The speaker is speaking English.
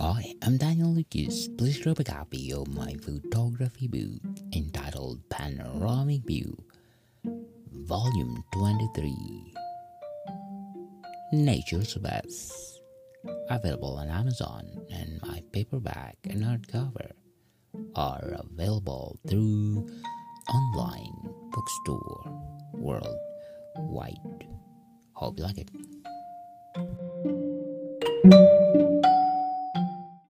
Hi, I'm Daniel Lucas. Please grab a copy of my photography book entitled Panoramic View, Volume 23 Nature's Best. Available on Amazon, and my paperback and hardcover are available through online bookstore worldwide. Hope you like it.